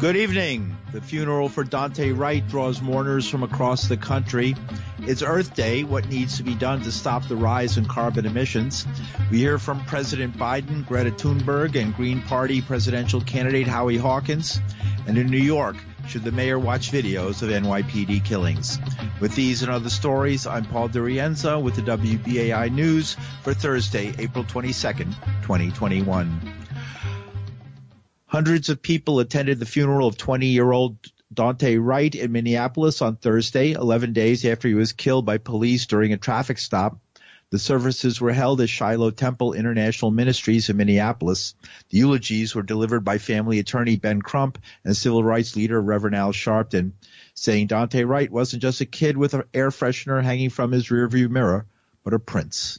Good evening. The funeral for Daunte Wright draws mourners from across the country. It's Earth Day. What needs to be done to stop the rise in carbon emissions? We hear from President Biden, Greta Thunberg, and Green Party presidential candidate Howie Hawkins. And in New York, should the mayor watch videos of NYPD killings? With these and other stories, I'm Paul DiRienzo with the WBAI News for Thursday, April 22nd, 2021. Hundreds of people attended the funeral of 20 year old Daunte Wright in Minneapolis on Thursday, 11 days after he was killed by police during a traffic stop. The services were held at Shiloh Temple International Ministries in Minneapolis. The eulogies were delivered by family attorney Ben Crump and civil rights leader Reverend Al Sharpton, saying Daunte Wright wasn't just a kid with an air freshener hanging from his rearview mirror, but a prince.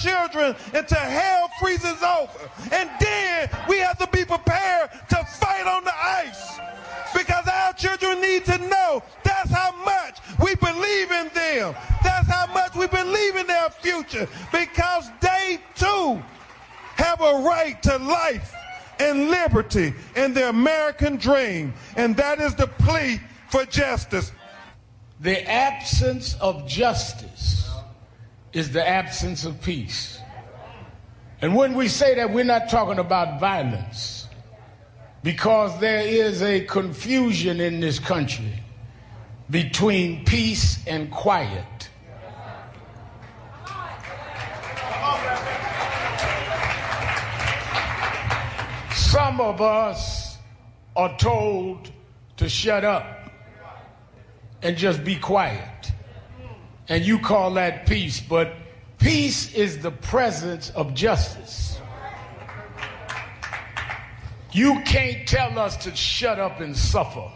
Children until hell freezes over. And then we have to be prepared to fight on the ice. Because our children need to know that's how much we believe in them. That's how much we believe in their future. Because they too have a right to life and liberty and the American dream. And that is the plea for justice. The absence of justice is the absence of peace. And when we say that, we're not talking about violence because there is a confusion in this country between peace and quiet. Some of us are told to shut up and just be quiet and you call that peace, but peace is the presence of justice. You can't tell us to shut up and suffer.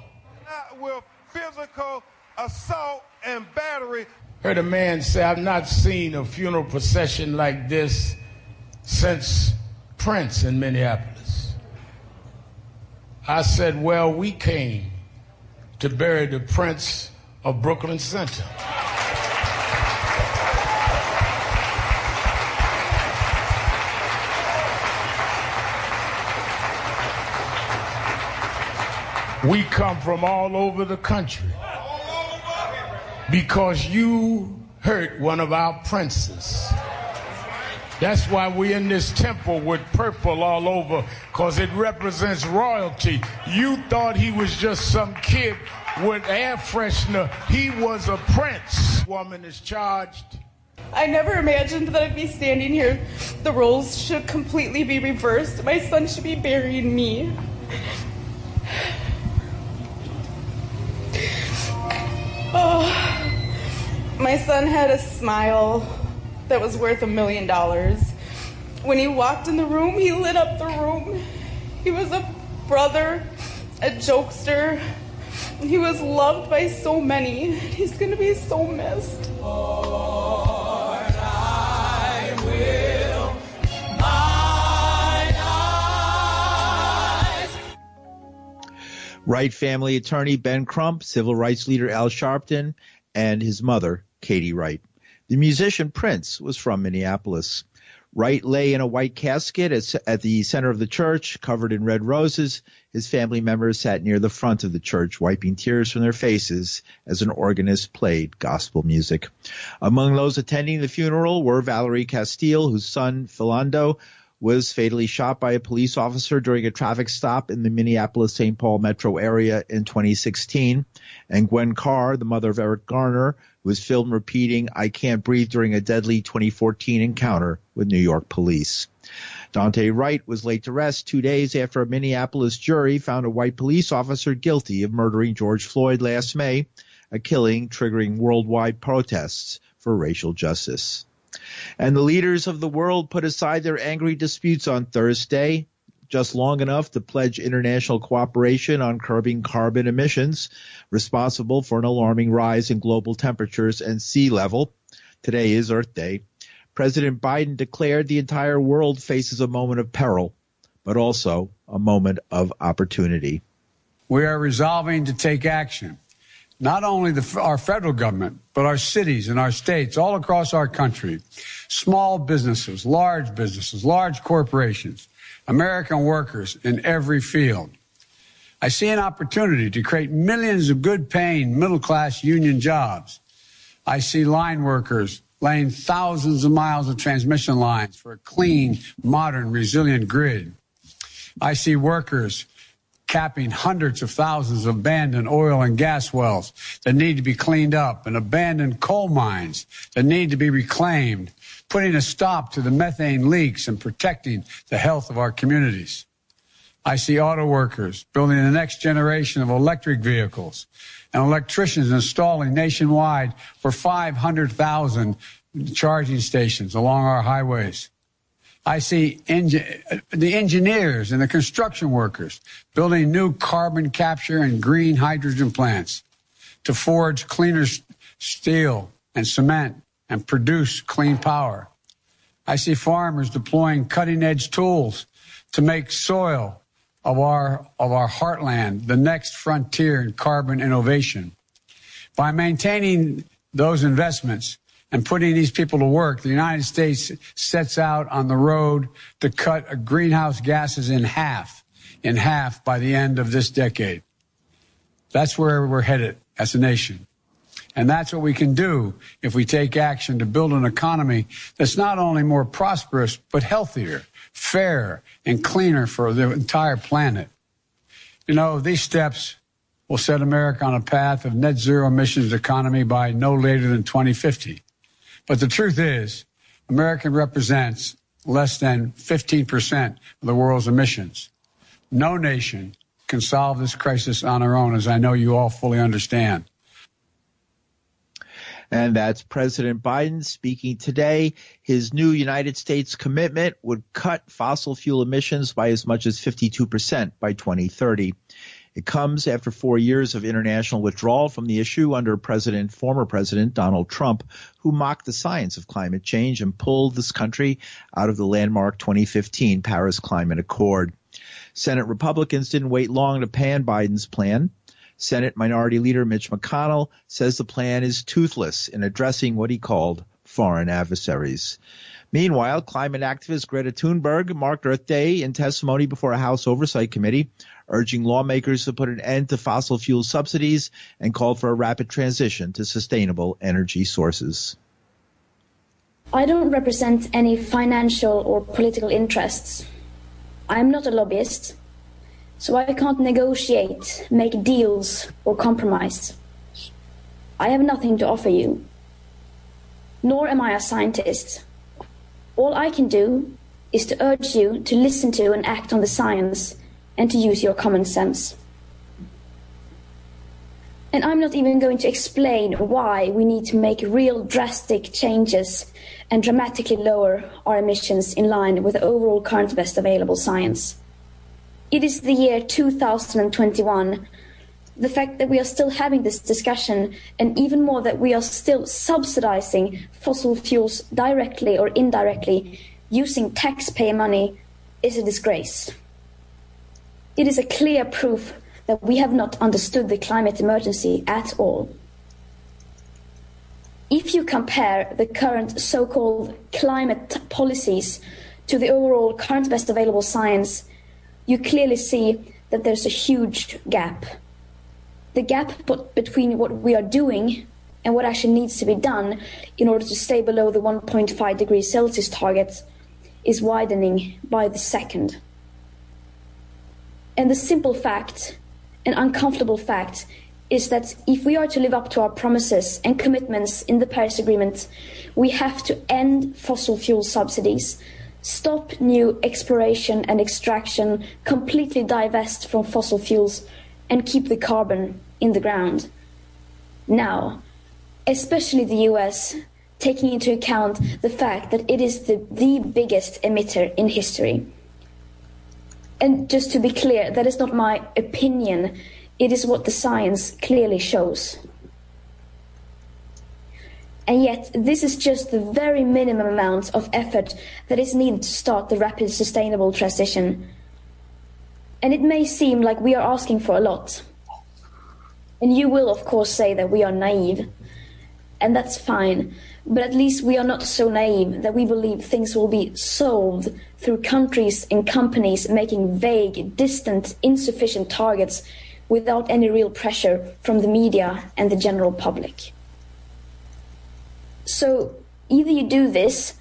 Not with physical assault and battery. Heard a man say, I've not seen a funeral procession like this since Prince in Minneapolis. I said, Well, we came to bury the Prince of Brooklyn Center. We come from all over the country because you hurt one of our princes. That's why we're in this temple with purple all over because it represents royalty. You thought he was just some kid with air freshener. He was a prince. Woman is charged. I never imagined that I'd be standing here. The roles should completely be reversed. My son should be burying me. Oh, my son had a smile that was worth a million dollars. When he walked in the room, he lit up the room. He was a brother, a jokester. He was loved by so many. He's going to be so missed. Wright family attorney Ben Crump, civil rights leader Al Sharpton, and his mother, Katie Wright. The musician Prince was from Minneapolis. Wright lay in a white casket at, the center of the church, covered in red roses. His family members sat near the front of the church, wiping tears from their faces as an organist played gospel music. Among those attending the funeral were Valerie Castile, whose son, Philando, was fatally shot by a police officer during a traffic stop in the Minneapolis St. Paul metro area in 2016. And Gwen Carr, the mother of Eric Garner, was filmed repeating, I can't breathe during a deadly 2014 encounter with New York police. Daunte Wright was laid to rest two days after a Minneapolis jury found a white police officer guilty of murdering George Floyd last May, a killing triggering worldwide protests for racial justice. And the leaders of the world put aside their angry disputes on Thursday, just long enough to pledge international cooperation on curbing carbon emissions, responsible for an alarming rise in global temperatures and sea level. Today is Earth Day. President Biden declared the entire world faces a moment of peril, but also a moment of opportunity. We are resolving to take action not only the, our federal government, but our cities and our states all across our country, small businesses, large businesses, large corporations, American workers in every field. I see an opportunity to create millions of good paying middle class union jobs. I see line workers laying thousands of miles of transmission lines for a clean, modern, resilient grid. I see workers capping hundreds of thousands of abandoned oil and gas wells that need to be cleaned up and abandoned coal mines that need to be reclaimed, putting a stop to the methane leaks and protecting the health of our communities. I see auto workers building the next generation of electric vehicles and electricians installing nationwide for 500,000 charging stations along our highways. I see engi- the engineers and the construction workers building new carbon capture and green hydrogen plants to forge cleaner steel and cement and produce clean power. I see farmers deploying cutting edge tools to make soil of our, of our heartland, the next frontier in carbon innovation. By maintaining those investments and putting these people to work, the United States sets out on the road to cut greenhouse gases in half, in half by the end of this decade. That's where we're headed as a nation. And that's what we can do if we take action to build an economy that's not only more prosperous, but healthier, fair, and cleaner for the entire planet. You know, these steps will set America on a path of net zero emissions economy by no later than 2050. But the truth is, America represents less than 15% of the world's emissions. No nation can solve this crisis on our own, as I know you all fully understand. And that's President Biden speaking today. His new United States commitment would cut fossil fuel emissions by as much as 52% by 2030. It comes after four years of international withdrawal from the issue under President, former President Donald Trump, who mocked the science of climate change and pulled this country out of the landmark 2015 Paris Climate Accord. Senate Republicans didn't wait long to pan Biden's plan. Senate Minority Leader Mitch McConnell says the plan is toothless in addressing what he called foreign adversaries. Meanwhile, climate activist Greta Thunberg marked Earth Day in testimony before a House Oversight Committee, urging lawmakers to put an end to fossil fuel subsidies and called for a rapid transition to sustainable energy sources. I don't represent any financial or political interests. I'm not a lobbyist. So I can't negotiate, make deals, or compromise. I have nothing to offer you. Nor am I a scientist. All I can do is to urge you to listen to and act on the science and to use your common sense. And I'm not even going to explain why we need to make real drastic changes and dramatically lower our emissions in line with the overall current best available science. It is the year 2021. The fact that we are still having this discussion, and even more that we are still subsidizing fossil fuels directly or indirectly using taxpayer money, is a disgrace. It is a clear proof that we have not understood the climate emergency at all. If you compare the current so called climate policies to the overall current best available science, you clearly see that there's a huge gap. The gap between what we are doing and what actually needs to be done in order to stay below the 1.5 degrees Celsius target is widening by the second. And the simple fact, an uncomfortable fact, is that if we are to live up to our promises and commitments in the Paris Agreement, we have to end fossil fuel subsidies stop new exploration and extraction, completely divest from fossil fuels, and keep the carbon in the ground. Now, especially the US, taking into account the fact that it is the, the biggest emitter in history. And just to be clear, that is not my opinion, it is what the science clearly shows. And yet, this is just the very minimum amount of effort that is needed to start the rapid sustainable transition. And it may seem like we are asking for a lot. And you will, of course, say that we are naive. And that's fine. But at least we are not so naive that we believe things will be solved through countries and companies making vague, distant, insufficient targets without any real pressure from the media and the general public. So either you do this,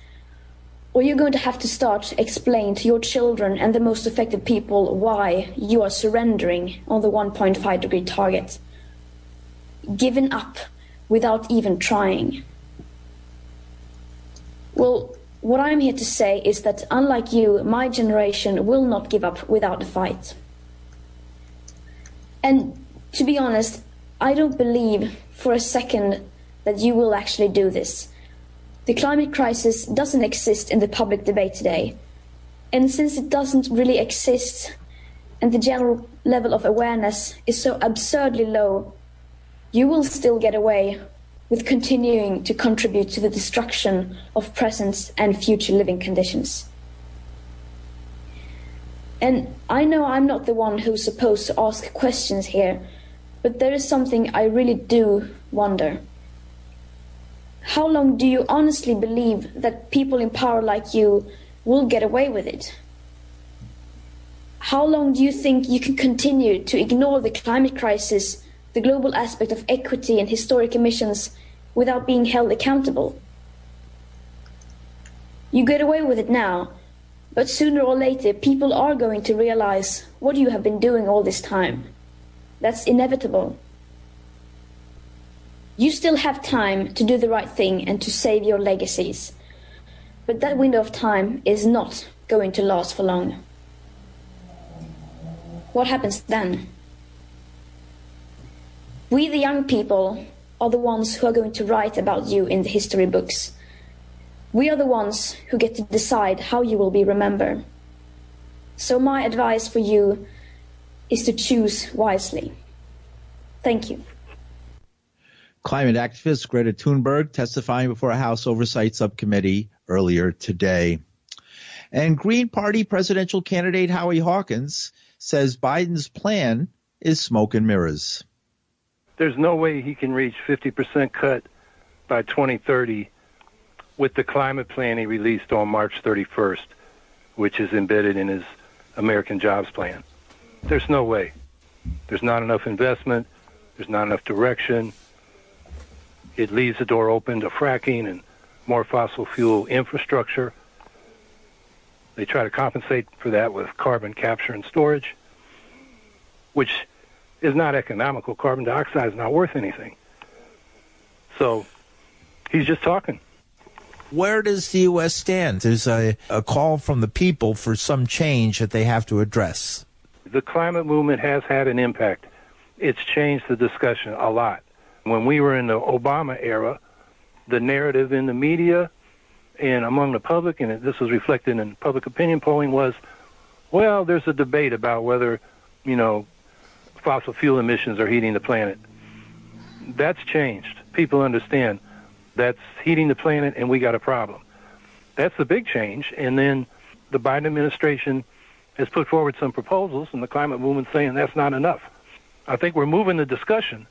or you're going to have to start explain to your children and the most affected people why you are surrendering on the 1.5 degree target. Given up without even trying. Well, what I'm here to say is that unlike you, my generation will not give up without a fight. And to be honest, I don't believe for a second that you will actually do this. The climate crisis doesn't exist in the public debate today. And since it doesn't really exist, and the general level of awareness is so absurdly low, you will still get away with continuing to contribute to the destruction of present and future living conditions. And I know I'm not the one who's supposed to ask questions here, but there is something I really do wonder. How long do you honestly believe that people in power like you will get away with it? How long do you think you can continue to ignore the climate crisis, the global aspect of equity and historic emissions without being held accountable? You get away with it now, but sooner or later people are going to realize what you have been doing all this time. That's inevitable. You still have time to do the right thing and to save your legacies. But that window of time is not going to last for long. What happens then? We, the young people, are the ones who are going to write about you in the history books. We are the ones who get to decide how you will be remembered. So, my advice for you is to choose wisely. Thank you. Climate activist Greta Thunberg testifying before a House Oversight Subcommittee earlier today. And Green Party presidential candidate Howie Hawkins says Biden's plan is smoke and mirrors. There's no way he can reach 50% cut by 2030 with the climate plan he released on March 31st, which is embedded in his American Jobs Plan. There's no way. There's not enough investment. There's not enough direction it leaves the door open to fracking and more fossil fuel infrastructure. They try to compensate for that with carbon capture and storage, which is not economical. Carbon dioxide is not worth anything. So he's just talking. Where does the U.S. stand? There's a, a call from the people for some change that they have to address. The climate movement has had an impact. It's changed the discussion a lot. When we were in the Obama era, the narrative in the media and among the public, and this was reflected in public opinion polling, was, well, there's a debate about whether, you know, fossil fuel emissions are heating the planet. That's changed. People understand that's heating the planet and we got a problem. That's the big change. And then the Biden administration has put forward some proposals, and the climate movement's saying that's not enough. I think we're moving the discussion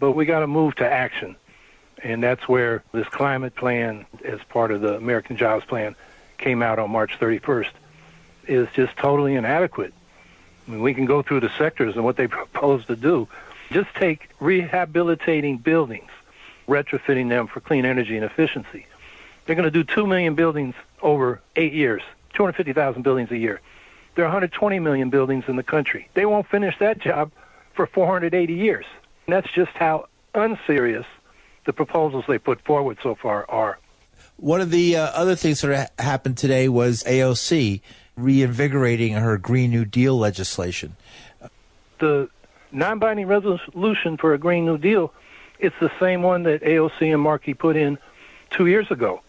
but we got to move to action. And that's where this climate plan, as part of the American Jobs Plan, came out on March 31st, is just totally inadequate. I mean, we can go through the sectors and what they propose to do. Just take rehabilitating buildings, retrofitting them for clean energy and efficiency. They're going to do 2 million buildings over eight years, 250,000 buildings a year. There are 120 million buildings in the country. They won't finish that job for 480 years. And that's just how unserious the proposals they put forward so far are. One of the uh, other things that happened today was AOC reinvigorating her Green New Deal legislation. The non binding resolution for a Green New Deal, it's the same one that AOC and Markey put in two years ago.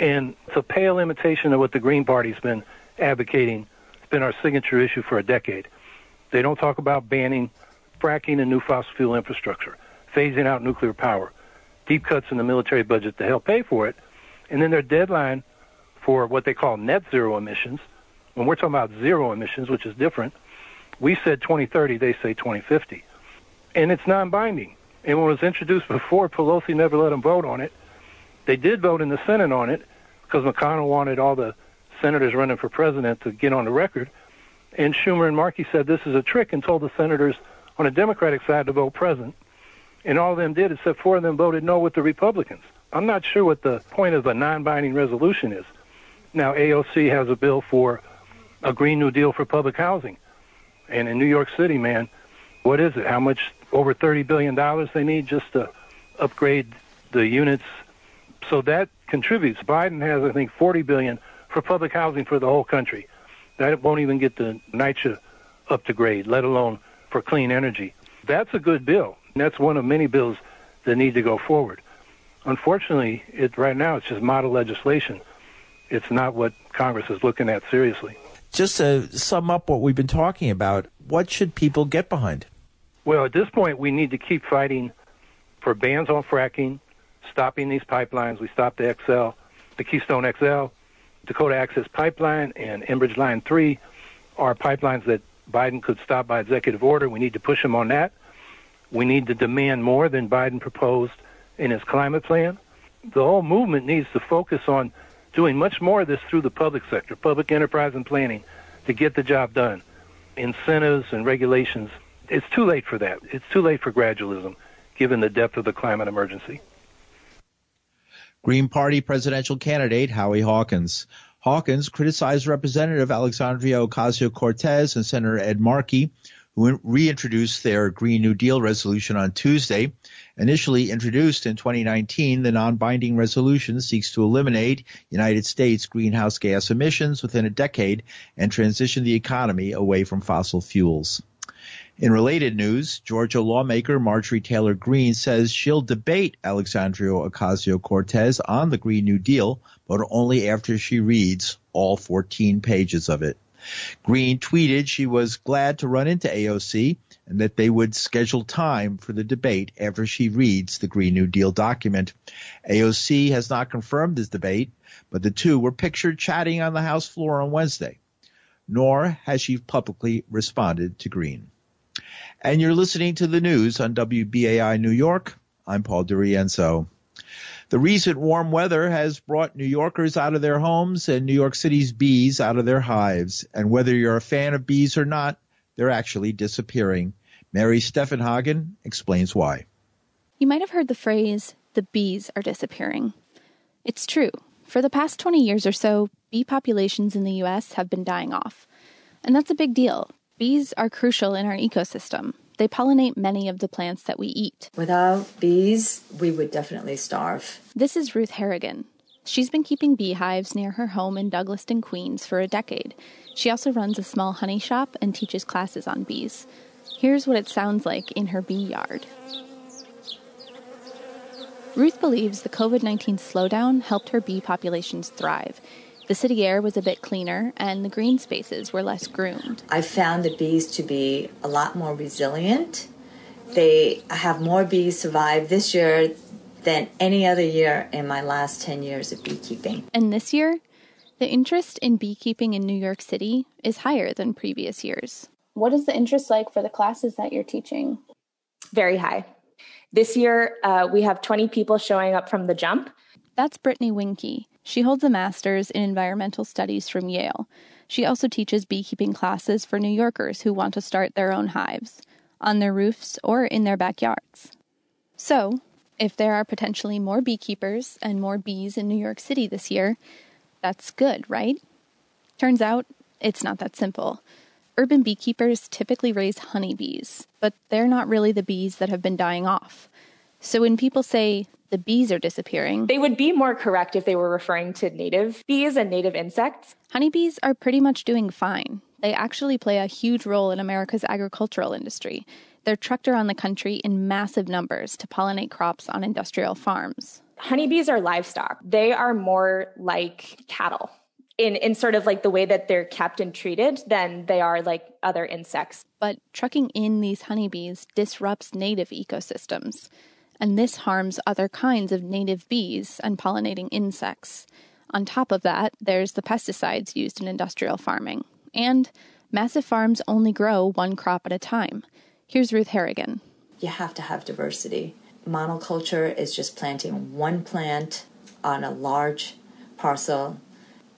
And it's a pale imitation of what the Green Party's been advocating. It's been our signature issue for a decade. They don't talk about banning fracking and new fossil fuel infrastructure, phasing out nuclear power, deep cuts in the military budget to help pay for it, and then their deadline for what they call net zero emissions. When we're talking about zero emissions, which is different, we said 2030, they say 2050. And it's non binding. And when it was introduced before, Pelosi never let them vote on it. They did vote in the Senate on it because McConnell wanted all the senators running for president to get on the record. And Schumer and Markey said this is a trick and told the senators on the Democratic side to vote present. And all of them did, except four of them voted no with the Republicans. I'm not sure what the point of a non-binding resolution is. Now, AOC has a bill for a Green New Deal for public housing. And in New York City, man, what is it? How much? Over $30 billion they need just to upgrade the units. So that contributes. Biden has, I think, 40 billion for public housing for the whole country. That won't even get the NYCHA up to grade, let alone for clean energy. That's a good bill. That's one of many bills that need to go forward. Unfortunately, it right now it's just model legislation. It's not what Congress is looking at seriously. Just to sum up what we've been talking about, what should people get behind? Well, at this point, we need to keep fighting for bans on fracking, stopping these pipelines. We stopped the XL, the Keystone XL, Dakota Access Pipeline, and Enbridge Line 3 are pipelines that Biden could stop by executive order. We need to push him on that. We need to demand more than Biden proposed in his climate plan. The whole movement needs to focus on doing much more of this through the public sector, public enterprise and planning, to get the job done. Incentives and regulations. It's too late for that. It's too late for gradualism, given the depth of the climate emergency. Green Party presidential candidate Howie Hawkins. Hawkins criticized Representative Alexandria Ocasio Cortez and Senator Ed Markey, who reintroduced their Green New Deal resolution on Tuesday. Initially introduced in 2019, the non-binding resolution seeks to eliminate United States greenhouse gas emissions within a decade and transition the economy away from fossil fuels. In related news, Georgia lawmaker Marjorie Taylor Greene says she'll debate Alexandria Ocasio Cortez on the Green New Deal, but only after she reads all 14 pages of it. Greene tweeted she was glad to run into AOC and that they would schedule time for the debate after she reads the Greene New Deal document. AOC has not confirmed this debate, but the two were pictured chatting on the House floor on Wednesday. Nor has she publicly responded to Green. And you're listening to the news on WBAI New York. I'm Paul DiRienzo. The recent warm weather has brought New Yorkers out of their homes and New York City's bees out of their hives. And whether you're a fan of bees or not, they're actually disappearing. Mary Steffenhagen explains why. You might have heard the phrase, the bees are disappearing. It's true. For the past 20 years or so, bee populations in the U.S. have been dying off. And that's a big deal Bees are crucial in our ecosystem. They pollinate many of the plants that we eat. Without bees, we would definitely starve. This is Ruth Harrigan. She's been keeping beehives near her home in Douglaston, Queens for a decade. She also runs a small honey shop and teaches classes on bees. Here's what it sounds like in her bee yard. Ruth believes the COVID 19 slowdown helped her bee populations thrive. The city air was a bit cleaner and the green spaces were less groomed. I found the bees to be a lot more resilient. They have more bees survive this year than any other year in my last 10 years of beekeeping. And this year, the interest in beekeeping in New York City is higher than previous years. What is the interest like for the classes that you're teaching? Very high. This year, uh, we have 20 people showing up from the jump. That's Brittany Winky. She holds a master's in environmental studies from Yale. She also teaches beekeeping classes for New Yorkers who want to start their own hives, on their roofs or in their backyards. So, if there are potentially more beekeepers and more bees in New York City this year, that's good, right? Turns out, it's not that simple. Urban beekeepers typically raise honeybees, but they're not really the bees that have been dying off. So when people say the bees are disappearing. They would be more correct if they were referring to native bees and native insects. Honeybees are pretty much doing fine. They actually play a huge role in America's agricultural industry. They're trucked around the country in massive numbers to pollinate crops on industrial farms. Honeybees are livestock. They are more like cattle in, in sort of like the way that they're kept and treated than they are like other insects. But trucking in these honeybees disrupts native ecosystems and this harms other kinds of native bees and pollinating insects. On top of that, there's the pesticides used in industrial farming. And massive farms only grow one crop at a time. Here's Ruth Harrigan. You have to have diversity. Monoculture is just planting one plant on a large parcel.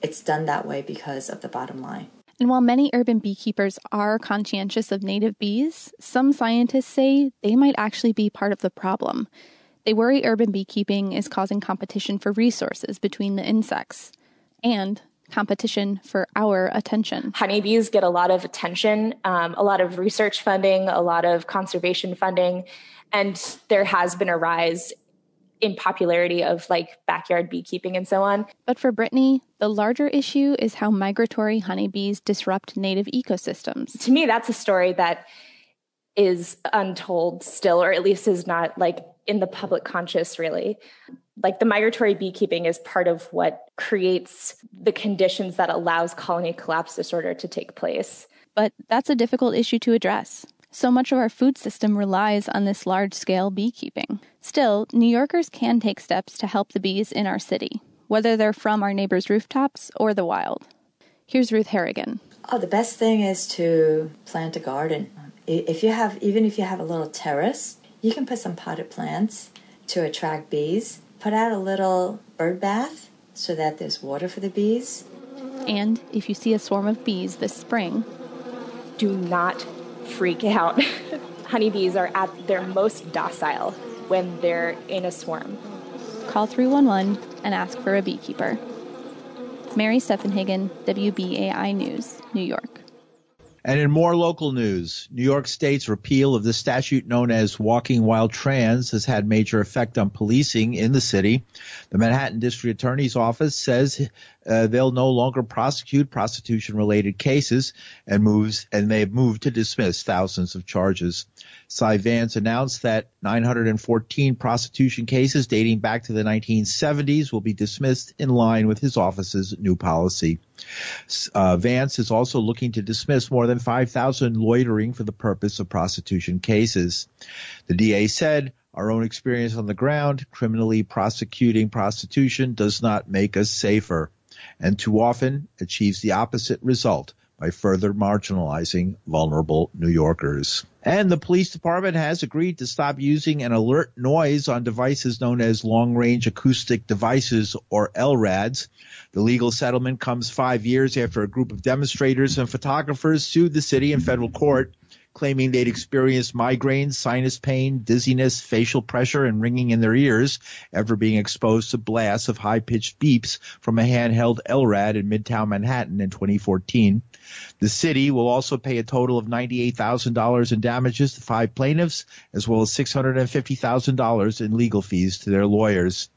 It's done that way because of the bottom line. And while many urban beekeepers are conscientious of native bees, some scientists say they might actually be part of the problem. They worry urban beekeeping is causing competition for resources between the insects and competition for our attention. Honeybees get a lot of attention, um, a lot of research funding, a lot of conservation funding, and there has been a rise in popularity of like backyard beekeeping and so on. But for Brittany, the larger issue is how migratory honeybees disrupt native ecosystems. To me, that's a story that is untold still, or at least is not like in the public conscious, really. Like the migratory beekeeping is part of what creates the conditions that allows colony collapse disorder to take place. But that's a difficult issue to address. So much of our food system relies on this large scale beekeeping. Still, New Yorkers can take steps to help the bees in our city, whether they're from our neighbors' rooftops or the wild. Here's Ruth Harrigan. Oh, the best thing is to plant a garden. If you have, even if you have a little terrace, you can put some potted plants to attract bees. Put out a little bird bath so that there's water for the bees. And if you see a swarm of bees this spring, do not freak out. Honeybees are at their most docile when they're in a swarm. Call 311 and ask for a beekeeper. Mary Steffenhagen, WBAI News, New York. And in more local news, New York State's repeal of the statute known as walking while trans has had major effect on policing in the city. The Manhattan District Attorney's Office says uh, they'll no longer prosecute prostitution related cases and moves and they've moved to dismiss thousands of charges. Cy Vance announced that 914 prostitution cases dating back to the 1970s will be dismissed in line with his office's new policy. Uh, Vance is also looking to dismiss more than 5,000 loitering for the purpose of prostitution cases. The DA said, our own experience on the ground, criminally prosecuting prostitution does not make us safer and too often achieves the opposite result by further marginalizing vulnerable New Yorkers. And the police department has agreed to stop using an alert noise on devices known as long range acoustic devices or LRADs. The legal settlement comes five years after a group of demonstrators and photographers sued the city in federal court claiming they'd experienced migraines, sinus pain, dizziness, facial pressure, and ringing in their ears after being exposed to blasts of high-pitched beeps from a handheld LRAD in Midtown Manhattan in 2014. The city will also pay a total of $98,000 in damages to five plaintiffs, as well as $650,000 in legal fees to their lawyers.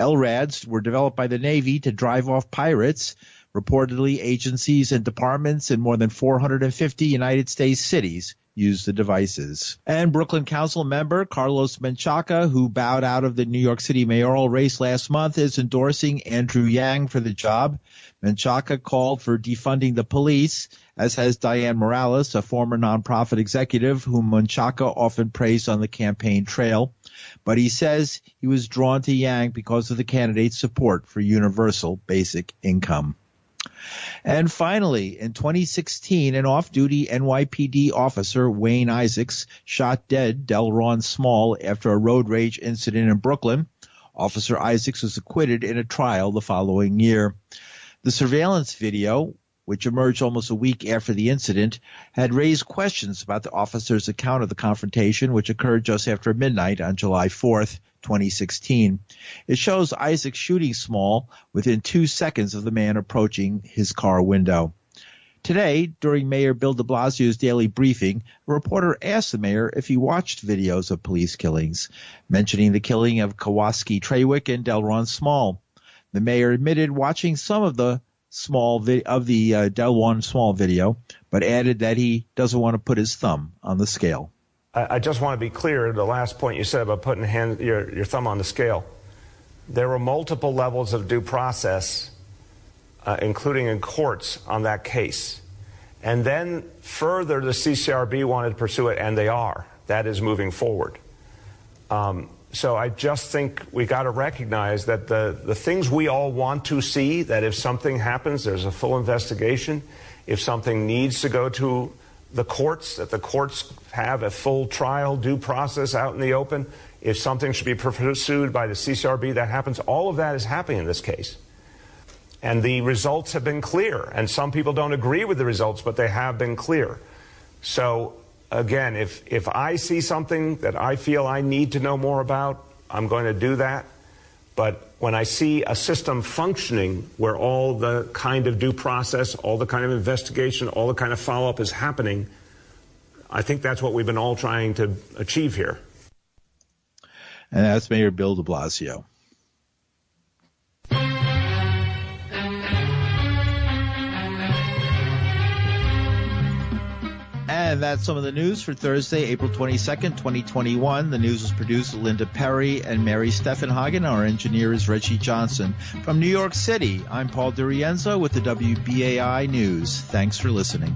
LRADs were developed by the Navy to drive off pirates. Reportedly, agencies and departments in more than 450 United States cities use the devices. And Brooklyn Council member Carlos Menchaca, who bowed out of the New York City mayoral race last month, is endorsing Andrew Yang for the job. Menchaca called for defunding the police, as has Dianne Morales, a former nonprofit executive whom Menchaca often praised on the campaign trail. But he says he was drawn to Yang because of the candidate's support for universal basic income. And finally, in 2016, an off-duty NYPD officer, Wayne Isaacs, shot dead Delrawn Small after a road rage incident in Brooklyn. Officer Isaacs was acquitted in a trial the following year. The surveillance video, which emerged almost a week after the incident, had raised questions about the officer's account of the confrontation, which occurred just after midnight on July 4th. 2016. It shows Isaac shooting Small within two seconds of the man approaching his car window. Today, during Mayor Bill de Blasio's daily briefing, a reporter asked the mayor if he watched videos of police killings, mentioning the killing of Kawaski Trawick and Delrawn Small. The mayor admitted watching some of the small vi- of the uh, Delrawn Small video, but added that he doesn't want to put his thumb on the scale. I just want to be clear the last point you said about putting hand, your, your thumb on the scale. There were multiple levels of due process, uh, including in courts, on that case. And then further, the CCRB wanted to pursue it, and they are. That is moving forward. Um, so I just think we got to recognize that the, the things we all want to see, that if something happens, there's a full investigation. If something needs to go to the courts, that the courts have a full trial due process out in the open. if something should be pursued by the CCRB, that happens. All of that is happening in this case. And the results have been clear. And some people don't agree with the results, but they have been clear. So, again, if, if I see something that I feel I need to know more about, I'm going to do that. But when I see a system functioning where all the kind of due process, all the kind of investigation, all the kind of follow up is happening, I think that's what we've been all trying to achieve here. And that's Mayor Bill de Blasio. And that's some of the news for Thursday, April 22nd, 2021. The news was produced by Linda Perry and Mary Steffenhagen. Our engineer is Reggie Johnson. From New York City, I'm Paul DiRienzo with the WBAI News. Thanks for listening.